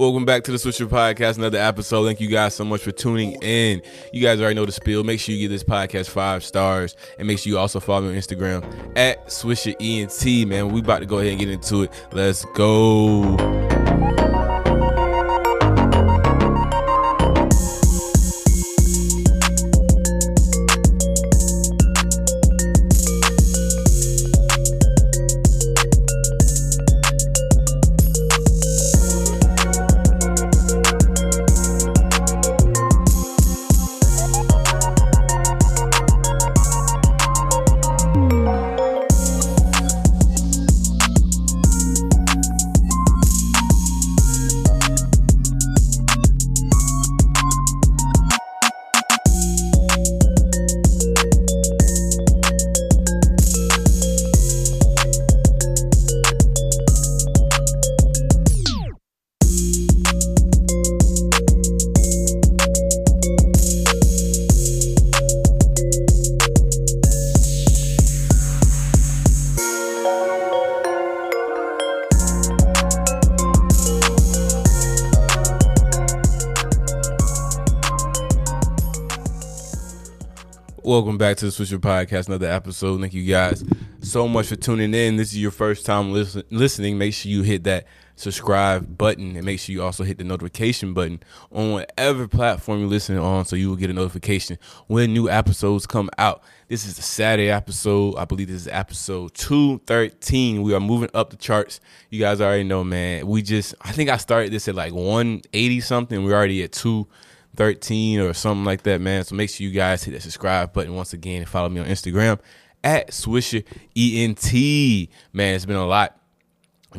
Welcome back to the Swisher Podcast, another episode. Thank you guys so much for tuning in. You guys already know the spiel. Make sure you give this podcast five stars, and make sure you also follow me on Instagram at Swisher ENT. Man, we about to go ahead and get into it. Let's go. Welcome back to the Swisher Podcast, another episode. Thank you guys so much for tuning in. This is your first time listen- listening. Make sure you hit that subscribe button and make sure you also hit the notification button on whatever platform you're listening on so you will get a notification when new episodes come out. This is the Saturday episode. I believe this is episode 213. We are moving up the charts. You guys already know, man. We just, I think I started this at like 180 something. We're already at 2. 13 or something like that, man. So make sure you guys hit that subscribe button once again and follow me on Instagram at Swisher ENT. Man, it's been a lot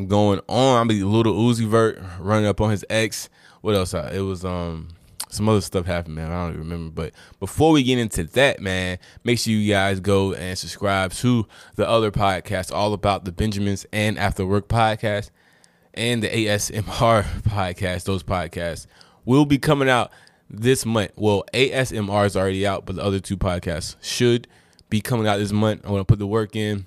going on. I'm a Lil Uzi Vert running up on his ex. What else? It was um some other stuff happened, man. I don't even remember. But before we get into that, man, make sure you guys go and subscribe to the other podcast, all about the Benjamins and After Work podcast and the ASMR podcast. Those podcasts will be coming out this month. Well, ASMR is already out, but the other two podcasts should be coming out this month. I want to put the work in.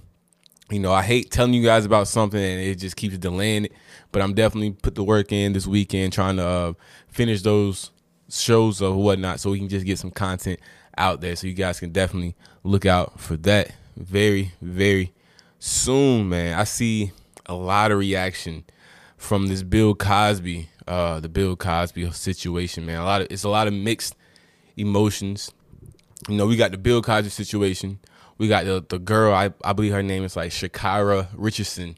You know, I hate telling you guys about something and it just keeps delaying it, but I'm definitely put the work in this weekend trying to uh, finish those shows or whatnot so we can just get some content out there. So you guys can definitely look out for that very, very soon, man. I see a lot of reaction from this Bill Cosby uh, the Bill Cosby situation, man. A lot of it's a lot of mixed emotions. You know, we got the Bill Cosby situation. We got the the girl. I I believe her name is like Shakira Richardson.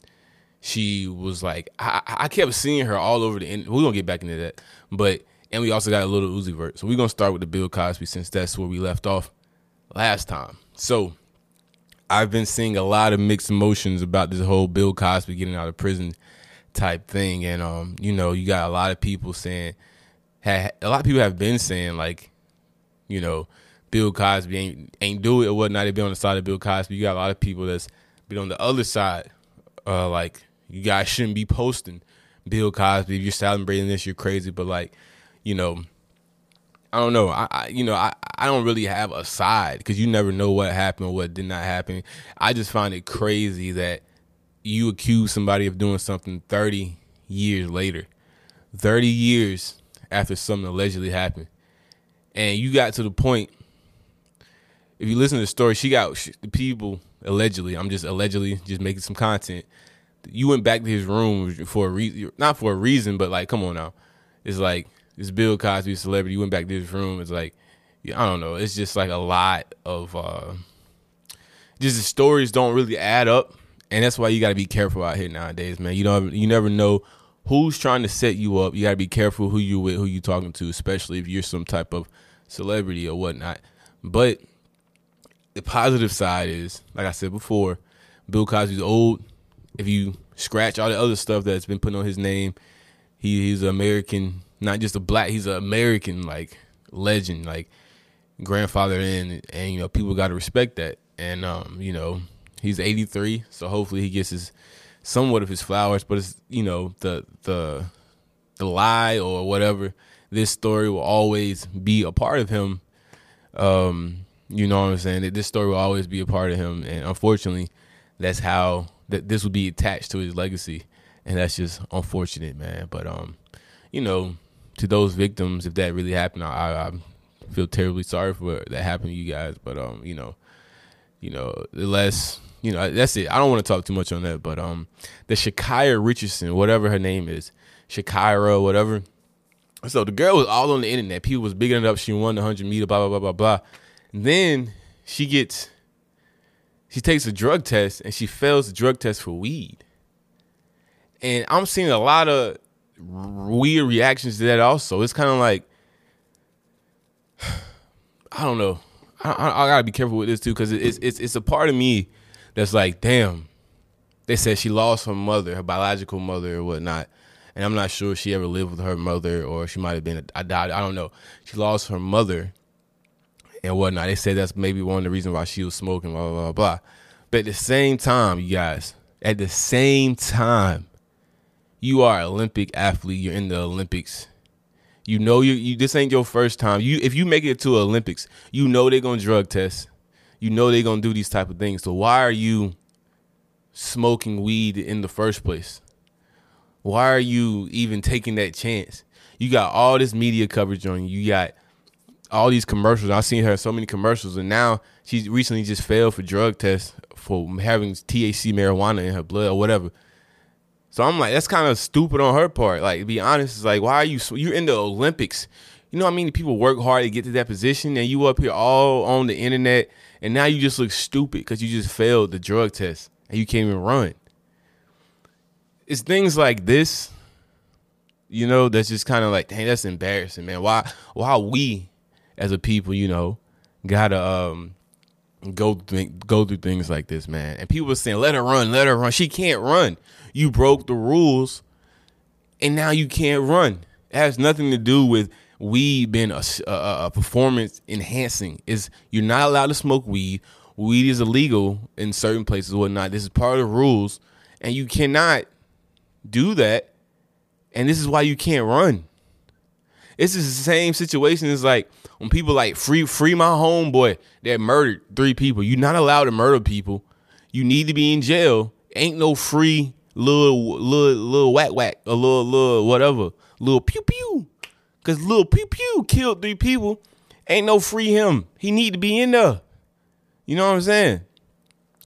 She was like I I kept seeing her all over the. We're gonna get back into that, but and we also got a Lil Uzi Vert. So we're gonna start with the Bill Cosby since that's where we left off last time. So I've been seeing a lot of mixed emotions about this whole Bill Cosby getting out of prison type thing. And um, you know, you got a lot of people saying, a lot of people have been saying like, you know, Bill Cosby ain't ain't do it or whatnot. They been on the side of Bill Cosby. You got a lot of people that's been on the other side, uh, like you guys shouldn't be posting Bill Cosby. If you're celebrating this, you're crazy. But like, you know, I don't know. I, I you know I, I don't really have a side because you never know what happened or what did not happen. I just find it crazy that you accuse somebody of doing something 30 years later, 30 years after something allegedly happened. And you got to the point, if you listen to the story, she got the people allegedly, I'm just allegedly just making some content. You went back to his room for a reason, not for a reason, but like, come on now. It's like, this Bill Cosby celebrity, you went back to his room. It's like, I don't know. It's just like a lot of, uh, just the stories don't really add up and that's why you got to be careful out here nowadays, man. You know, you never know who's trying to set you up. You got to be careful who you with, who you talking to, especially if you're some type of celebrity or whatnot. But the positive side is, like I said before, Bill Cosby's old. If you scratch all the other stuff that's been put on his name, he, he's an American, not just a black. He's an American like legend, like grandfather, and and you know people got to respect that. And um, you know, He's 83, so hopefully he gets his somewhat of his flowers. But it's you know the the the lie or whatever. This story will always be a part of him. Um, you know what I'm saying? That this story will always be a part of him, and unfortunately, that's how that this will be attached to his legacy, and that's just unfortunate, man. But um, you know, to those victims, if that really happened, I, I feel terribly sorry for that happened to you guys. But um, you know, you know, the less you know, that's it. I don't want to talk too much on that, but um, the Shakira Richardson, whatever her name is, Shakira, whatever. So the girl was all on the internet. People was bigging it up. She won the hundred meter, blah blah blah blah blah. And then she gets, she takes a drug test and she fails the drug test for weed. And I'm seeing a lot of weird reactions to that. Also, it's kind of like, I don't know. I, I, I, gotta be careful with this too because it's it's it's a part of me that's like, damn. They said she lost her mother, her biological mother or whatnot, and I'm not sure if she ever lived with her mother or she might have been. I doubt. I don't know. She lost her mother and whatnot. They said that's maybe one of the reasons why she was smoking. Blah blah blah. blah. But at the same time, you guys, at the same time, you are an Olympic athlete. You're in the Olympics. You know you, you this ain't your first time. You if you make it to Olympics, you know they're gonna drug test you know they're gonna do these type of things. So why are you smoking weed in the first place? Why are you even taking that chance? You got all this media coverage on you. You got all these commercials. I've seen her so many commercials, and now she's recently just failed for drug tests for having THC marijuana in her blood or whatever. So I'm like, that's kind of stupid on her part. Like, be honest, it's like, why are you? You're in the Olympics. You know, what I mean, people work hard to get to that position, and you up here all on the internet and now you just look stupid because you just failed the drug test and you can't even run. It's things like this, you know, that's just kind of like, dang, that's embarrassing, man. Why why we as a people, you know, gotta um go through, go through things like this, man. And people are saying, let her run, let her run. She can't run. You broke the rules, and now you can't run. It has nothing to do with weed being a, a, a performance enhancing. Is you're not allowed to smoke weed. Weed is illegal in certain places, whatnot. This is part of the rules, and you cannot do that. And this is why you can't run. Is the same situation as like when people like free free my homeboy that murdered three people. You're not allowed to murder people. You need to be in jail. Ain't no free little little little whack whack a little little whatever little pew pew. Cause little pew pew killed three people. Ain't no free him. He need to be in there. You know what I'm saying?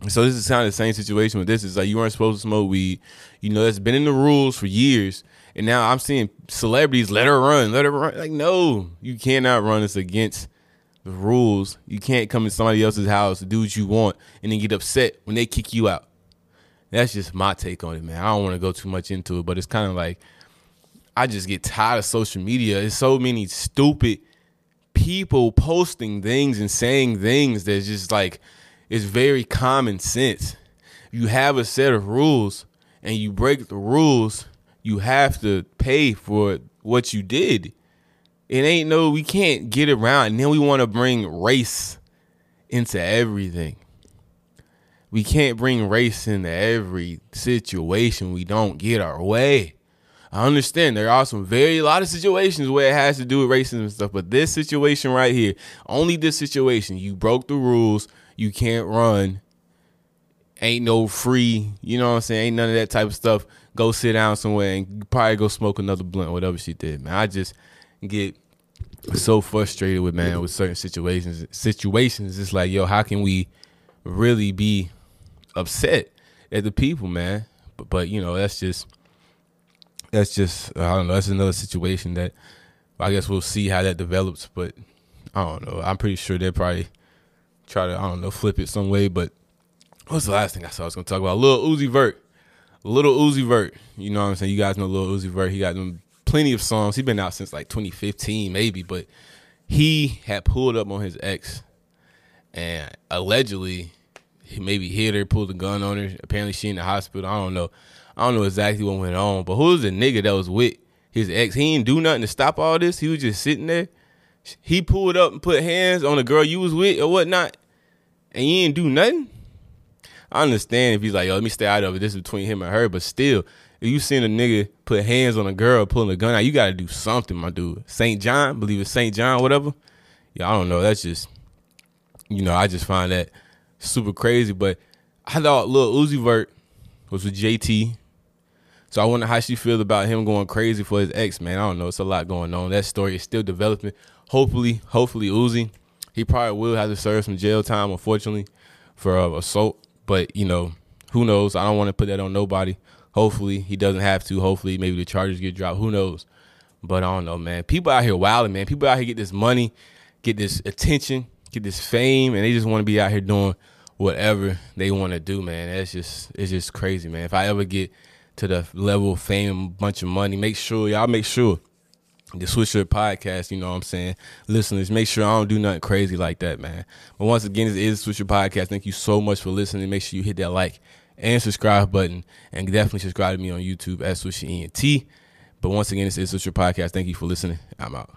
So this is kind of the same situation with this. It's like you weren't supposed to smoke weed. You know, that's been in the rules for years. And now I'm seeing celebrities let her run, let her run. Like, no, you cannot run. It's against the rules. You can't come in somebody else's house do what you want and then get upset when they kick you out. That's just my take on it, man. I don't want to go too much into it, but it's kind of like I just get tired of social media. There's so many stupid people posting things and saying things that's just like it's very common sense. You have a set of rules and you break the rules, you have to pay for what you did. It ain't no we can't get around and then we want to bring race into everything. We can't bring race into every situation we don't get our way. I understand there are some very a lot of situations where it has to do with racism and stuff, but this situation right here, only this situation, you broke the rules, you can't run, ain't no free, you know what I'm saying? Ain't none of that type of stuff. Go sit down somewhere and probably go smoke another blunt, whatever she did, man. I just get so frustrated with man with certain situations. Situations, it's like, yo, how can we really be upset at the people, man? But, but you know, that's just that's just I don't know. That's another situation that I guess we'll see how that develops. But I don't know. I'm pretty sure they'll probably try to I don't know flip it some way. But what's the last thing I saw? I was gonna talk about Lil Uzi Vert. Lil Uzi Vert. You know what I'm saying? You guys know Lil Uzi Vert. He got them plenty of songs. He's been out since like 2015 maybe, but he had pulled up on his ex and allegedly he maybe hit her, pulled a gun on her. Apparently she in the hospital. I don't know. I don't know exactly what went on, but who was the nigga that was with his ex? He didn't do nothing to stop all this. He was just sitting there. He pulled up and put hands on the girl you was with or whatnot, and you didn't do nothing. I understand if he's like, yo, let me stay out of it. This is between him and her, but still, if you seen a nigga put hands on a girl pulling a gun out, you gotta do something, my dude. St. John, believe it's St. John, whatever. Yeah, I don't know. That's just, you know, I just find that super crazy. But I thought Lil Uzi Vert was with JT. So I wonder how she feels about him going crazy for his ex, man. I don't know. It's a lot going on. That story is still developing. Hopefully, hopefully Uzi, he probably will have to serve some jail time, unfortunately, for uh, assault. But, you know, who knows? I don't want to put that on nobody. Hopefully he doesn't have to. Hopefully maybe the charges get dropped. Who knows? But I don't know, man. People out here wilding, man. People out here get this money, get this attention, get this fame, and they just want to be out here doing whatever they want to do, man. That's just it's just crazy, man. If I ever get to the level of fame, bunch of money, make sure y'all make sure the Swisher podcast, you know what I'm saying? Listeners, make sure I don't do nothing crazy like that, man. But once again, it is Swisher podcast. Thank you so much for listening. Make sure you hit that like and subscribe button and definitely subscribe to me on YouTube at Swisher ENT. But once again, this is Swisher podcast. Thank you for listening. I'm out.